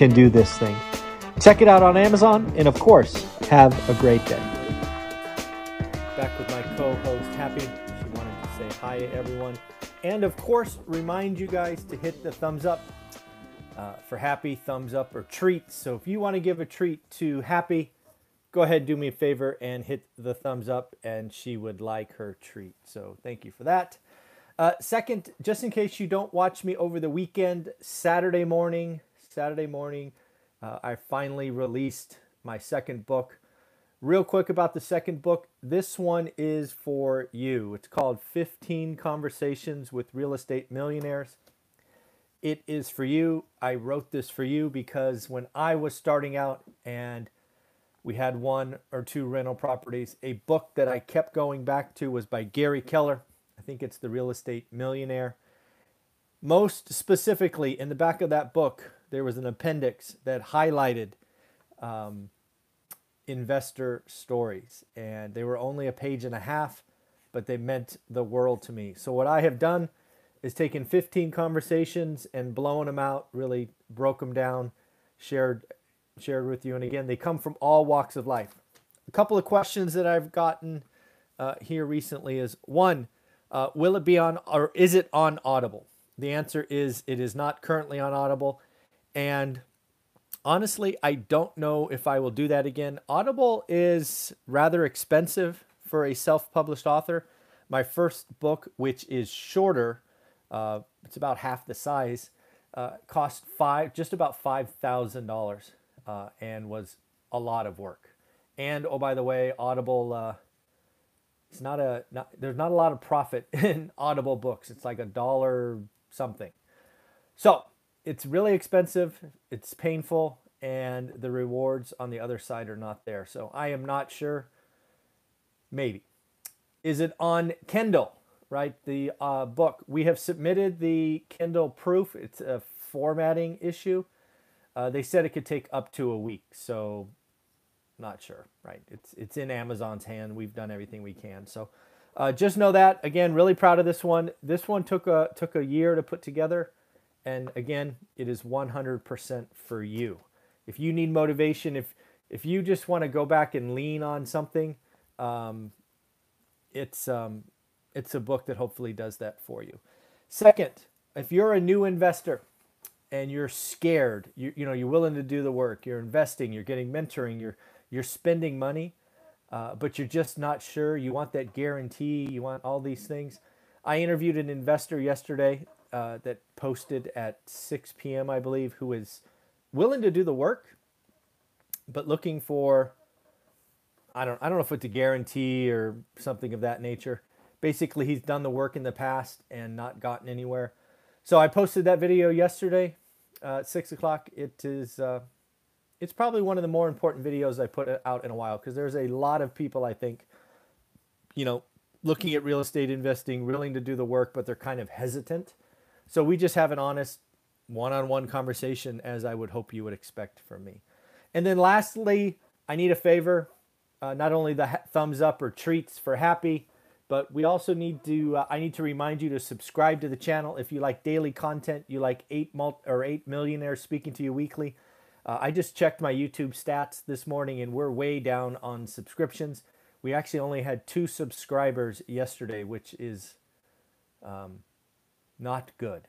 can do this thing. Check it out on Amazon, and of course, have a great day. Back with my co host, Happy. She wanted to say hi, to everyone. And of course, remind you guys to hit the thumbs up uh, for Happy, thumbs up or treats. So if you want to give a treat to Happy, go ahead, do me a favor and hit the thumbs up, and she would like her treat. So thank you for that. Uh, second, just in case you don't watch me over the weekend, Saturday morning, Saturday morning, uh, I finally released my second book. Real quick about the second book. This one is for you. It's called 15 Conversations with Real Estate Millionaires. It is for you. I wrote this for you because when I was starting out and we had one or two rental properties, a book that I kept going back to was by Gary Keller I think it's The Real Estate Millionaire. Most specifically, in the back of that book, there was an appendix that highlighted um, investor stories. And they were only a page and a half, but they meant the world to me. So, what I have done is taken 15 conversations and blown them out, really broke them down, shared shared with you. And again, they come from all walks of life. A couple of questions that I've gotten uh, here recently is one, uh, will it be on or is it on Audible? The answer is it is not currently on Audible. And honestly, I don't know if I will do that again. Audible is rather expensive for a self published author. My first book, which is shorter, uh, it's about half the size, uh, cost five, just about five thousand uh, dollars, and was a lot of work. And oh, by the way, Audible uh, it's not a not, there's not a lot of profit in Audible books. It's like a dollar something. So it's really expensive. It's painful, and the rewards on the other side are not there. So I am not sure. Maybe. Is it on Kindle? Right, the uh, book. We have submitted the Kindle proof. It's a formatting issue. Uh, they said it could take up to a week. So not sure, right? It's it's in Amazon's hand. We've done everything we can. So uh, just know that. Again, really proud of this one. This one took a took a year to put together, and again, it is 100% for you. If you need motivation, if if you just want to go back and lean on something, um, it's um, it's a book that hopefully does that for you. Second, if you're a new investor and you're scared, you you know you're willing to do the work, you're investing, you're getting mentoring, you're you're spending money, uh, but you're just not sure. You want that guarantee. You want all these things. I interviewed an investor yesterday uh, that posted at 6 p.m., I believe, who is willing to do the work, but looking for I don't I don't know if it's a guarantee or something of that nature. Basically, he's done the work in the past and not gotten anywhere. So I posted that video yesterday uh, at six o'clock. It is uh, it's probably one of the more important videos I put out in a while because there's a lot of people I think, you know, looking at real estate investing, willing to do the work, but they're kind of hesitant. So we just have an honest one-on-one conversation as I would hope you would expect from me. And then lastly, I need a favor. Uh, not only the ha- thumbs up or treats for happy, but we also need to. Uh, I need to remind you to subscribe to the channel if you like daily content. You like eight mul- or eight millionaires speaking to you weekly. Uh, I just checked my YouTube stats this morning and we're way down on subscriptions. We actually only had two subscribers yesterday, which is um, not good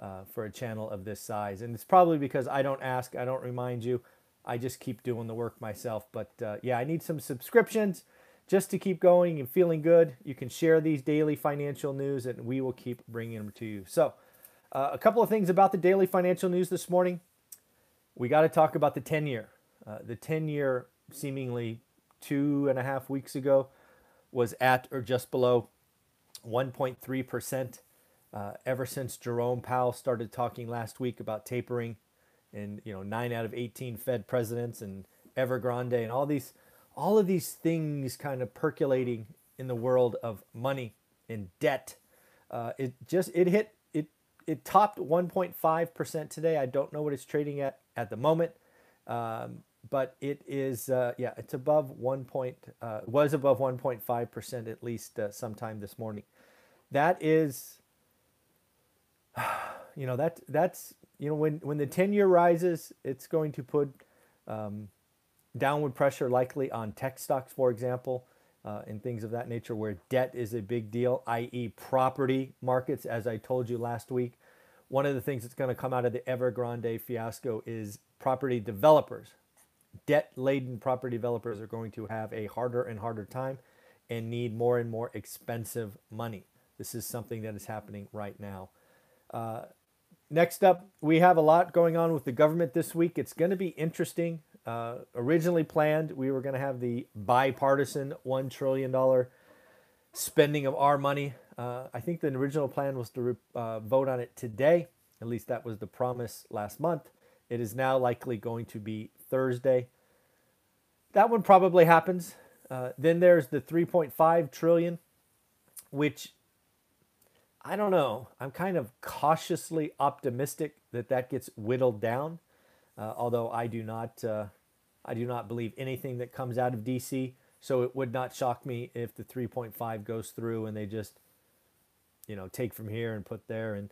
uh, for a channel of this size. And it's probably because I don't ask, I don't remind you. I just keep doing the work myself. But uh, yeah, I need some subscriptions just to keep going and feeling good. You can share these daily financial news and we will keep bringing them to you. So, uh, a couple of things about the daily financial news this morning we got to talk about the 10 year. Uh, the 10 year, seemingly two and a half weeks ago, was at or just below 1.3%. Uh, ever since Jerome Powell started talking last week about tapering and you know nine out of 18 Fed presidents and Evergrande and all these all of these things kind of percolating in the world of money and debt. Uh, it just it hit it it topped 1.5 percent today. I don't know what it's trading at at the moment, um, but it is uh, yeah it's above one point uh, was above 1.5 percent at least uh, sometime this morning. That is, you know that that's you know when when the 10 year rises, it's going to put um, downward pressure likely on tech stocks, for example, uh, and things of that nature, where debt is a big deal, i.e., property markets. As I told you last week, one of the things that's going to come out of the Evergrande fiasco is property developers. Debt laden property developers are going to have a harder and harder time and need more and more expensive money. This is something that is happening right now. Uh, next up, we have a lot going on with the government this week. It's going to be interesting. Uh, originally planned, we were going to have the bipartisan $1 trillion spending of our money. Uh, I think the original plan was to uh, vote on it today. At least that was the promise last month. It is now likely going to be Thursday. That one probably happens. Uh, then there's the 3.5 trillion, which I don't know. I'm kind of cautiously optimistic that that gets whittled down. Uh, although I do not, uh, I do not believe anything that comes out of DC. So it would not shock me if the 3.5 goes through and they just, you know, take from here and put there. And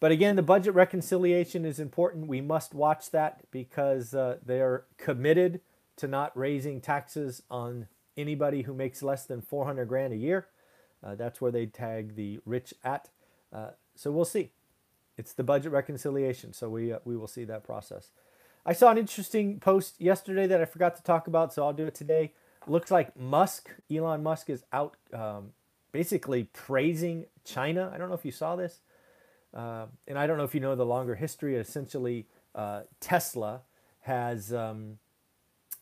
but again, the budget reconciliation is important. We must watch that because uh, they are committed to not raising taxes on anybody who makes less than 400 grand a year. Uh, that's where they tag the rich at. Uh, so we'll see. It's the budget reconciliation, so we uh, we will see that process. I saw an interesting post yesterday that I forgot to talk about, so I'll do it today. Looks like Musk, Elon Musk, is out um, basically praising China. I don't know if you saw this, uh, and I don't know if you know the longer history. Essentially, uh, Tesla has um,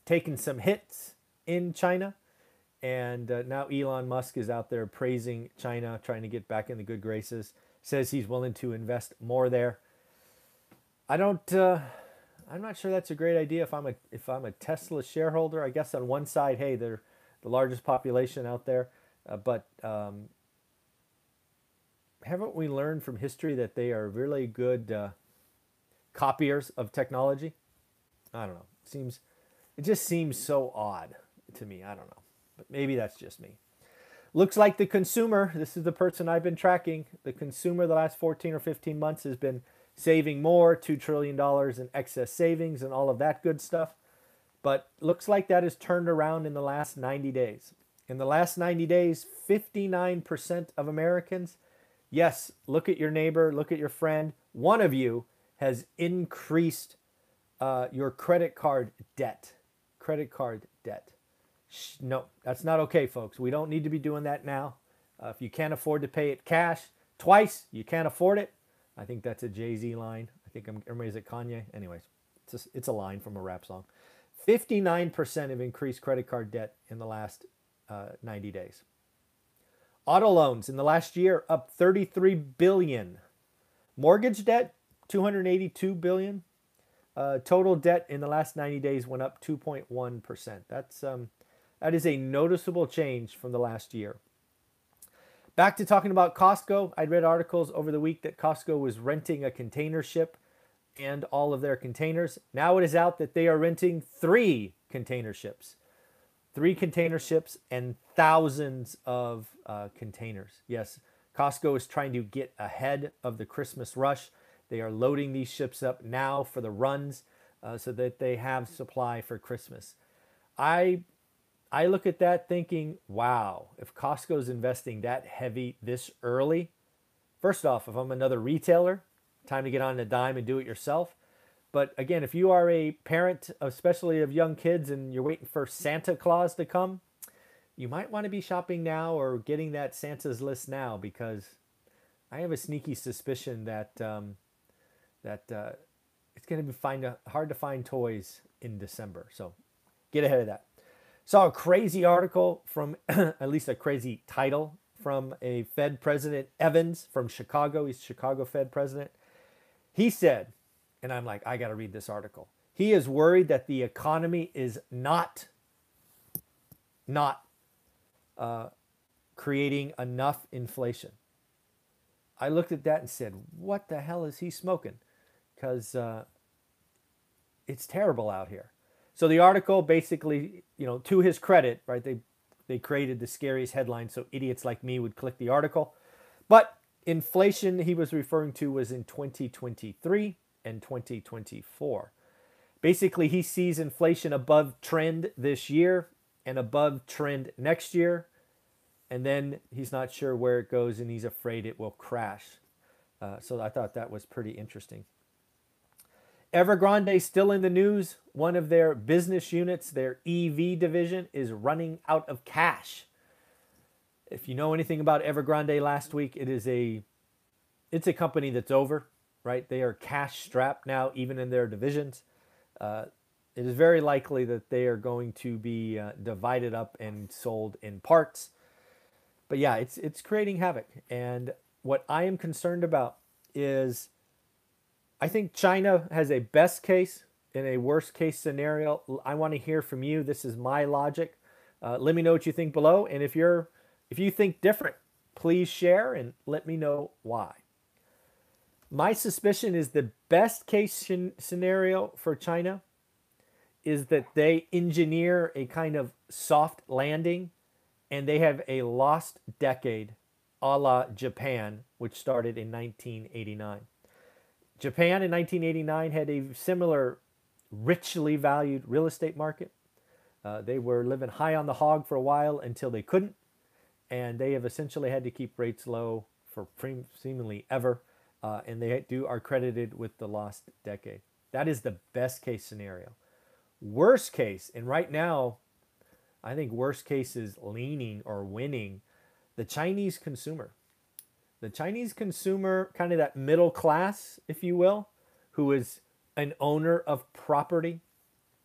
taken some hits in China, and uh, now Elon Musk is out there praising China, trying to get back in the good graces. Says he's willing to invest more there. I don't. Uh, I'm not sure that's a great idea if I'm a if I'm a Tesla shareholder. I guess on one side, hey, they're the largest population out there, uh, but um, haven't we learned from history that they are really good uh, copiers of technology? I don't know. Seems it just seems so odd to me. I don't know, but maybe that's just me. Looks like the consumer. This is the person I've been tracking. The consumer the last 14 or 15 months has been saving more, $2 trillion in excess savings and all of that good stuff. But looks like that has turned around in the last 90 days. In the last 90 days, 59% of Americans, yes, look at your neighbor, look at your friend, one of you has increased uh, your credit card debt. Credit card debt. No, that's not okay, folks. We don't need to be doing that now. Uh, if you can't afford to pay it cash twice, you can't afford it I think that's a Jay Z line. I think I'm, or is it Kanye? Anyways, it's a, it's a line from a rap song. 59% have increased credit card debt in the last uh, 90 days. Auto loans in the last year up 33 billion. Mortgage debt 282 billion. Uh, total debt in the last 90 days went up 2.1%. That's um, that is a noticeable change from the last year. Back to talking about Costco. I'd read articles over the week that Costco was renting a container ship and all of their containers. Now it is out that they are renting three container ships. Three container ships and thousands of uh, containers. Yes, Costco is trying to get ahead of the Christmas rush. They are loading these ships up now for the runs uh, so that they have supply for Christmas. I I look at that thinking, wow, if Costco's investing that heavy this early, first off, if I'm another retailer, time to get on the dime and do it yourself. But again, if you are a parent, especially of young kids, and you're waiting for Santa Claus to come, you might want to be shopping now or getting that Santa's list now because I have a sneaky suspicion that um, that uh, it's going to be find a, hard to find toys in December. So get ahead of that. Saw a crazy article from, at least a crazy title, from a Fed president, Evans from Chicago. He's Chicago Fed president. He said And I'm like, I got to read this article. He is worried that the economy is not, not uh, creating enough inflation. I looked at that and said, what the hell is he smoking? Because uh, it's terrible out here. So the article basically, you know, to his credit, right? They they created the scariest headline so idiots like me would click the article. But inflation he was referring to was in 2023 and 2024. Basically, he sees inflation above trend this year and above trend next year. And then he's not sure where it goes and he's afraid it will crash. Uh, so I thought that was pretty interesting. Evergrande still in the news. One of their business units, their EV division, is running out of cash. If you know anything about Evergrande last week, it is a it's a company that's over, right? They are cash strapped now, even in their divisions. Uh, it is very likely that they are going to be uh, divided up and sold in parts. But yeah, it's it's creating havoc. And what I am concerned about is I think China has a best case and a worst case scenario. I want to hear from you. This is my logic. Uh, let me know what you think below, and if you're if you think different, please share and let me know why. My suspicion is the best case scenario for China is that they engineer a kind of soft landing and they have a lost decade a la Japan, which started in 1989. Japan in 1989 had a similar richly valued real estate market. Uh, they were living high on the hog for a while until they couldn't, and they have essentially had to keep rates low for seemingly ever, uh, and they do are credited with the lost decade. That is the best case scenario. Worst case, and right now, I think worst case is leaning or winning the Chinese consumer the Chinese consumer, kind of that middle class, if you will, who is an owner of property,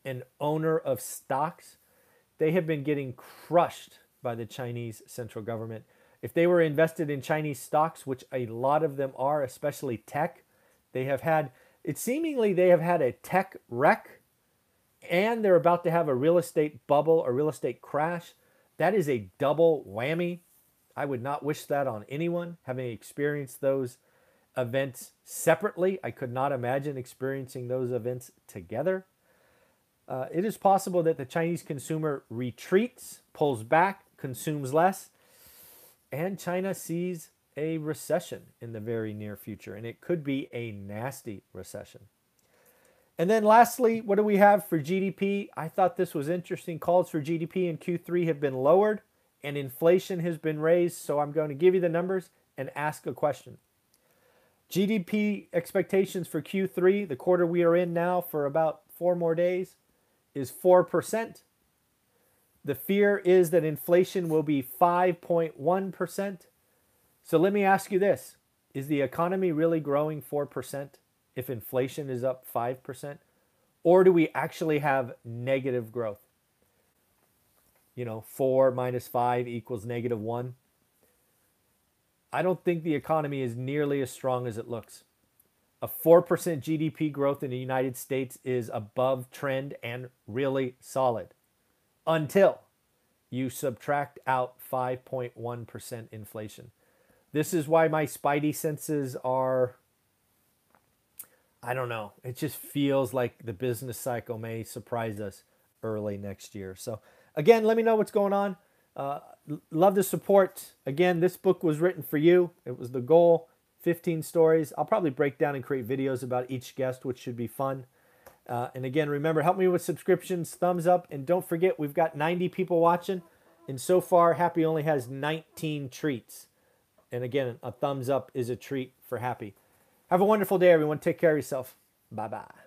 an owner of stocks, they have been getting crushed by the Chinese central government. If they were invested in Chinese stocks, which a lot of them are, especially tech, they have had it seemingly they have had a tech wreck and they're about to have a real estate bubble a real estate crash. That is a double whammy I would not wish that on anyone. Having experienced those events separately, I could not imagine experiencing those events together. Uh, it is possible that the Chinese consumer retreats, pulls back, consumes less, and China sees a recession in the very near future, and it could be a nasty recession. And then lastly, what do we have for GDP? I thought this was interesting. Calls for GDP in Q3 have been lowered and inflation has been raised. So I'm going to give you the numbers and ask a question. GDP expectations for Q3, the quarter we are in now for about four more days, is 4%. The fear is that inflation will be 5.1%. So let me ask you this Is the economy really growing 4% if inflation is up 5%? Or do we actually have negative growth? You know, 4 minus 5 equals negative 1. I don't think the economy is nearly as strong as it looks. A 4% GDP growth in the United States is above trend and really solid until you subtract out 5.1% inflation. This is why my spidey senses are, I don't know, it just feels like the business cycle may surprise us early next year. So, Again, let me know what's going on. Uh, love the support. Again, this book was written for you. It was the goal. 15 stories. I'll probably break down and create videos about each guest, which should be fun. Uh, and again, remember, help me with subscriptions, thumbs up, and don't forget we've got 90 people watching, and so far Happy only has 19 treats. And again, a thumbs up is a treat for Happy. Have a wonderful day, everyone. Take care of yourself. Bye bye.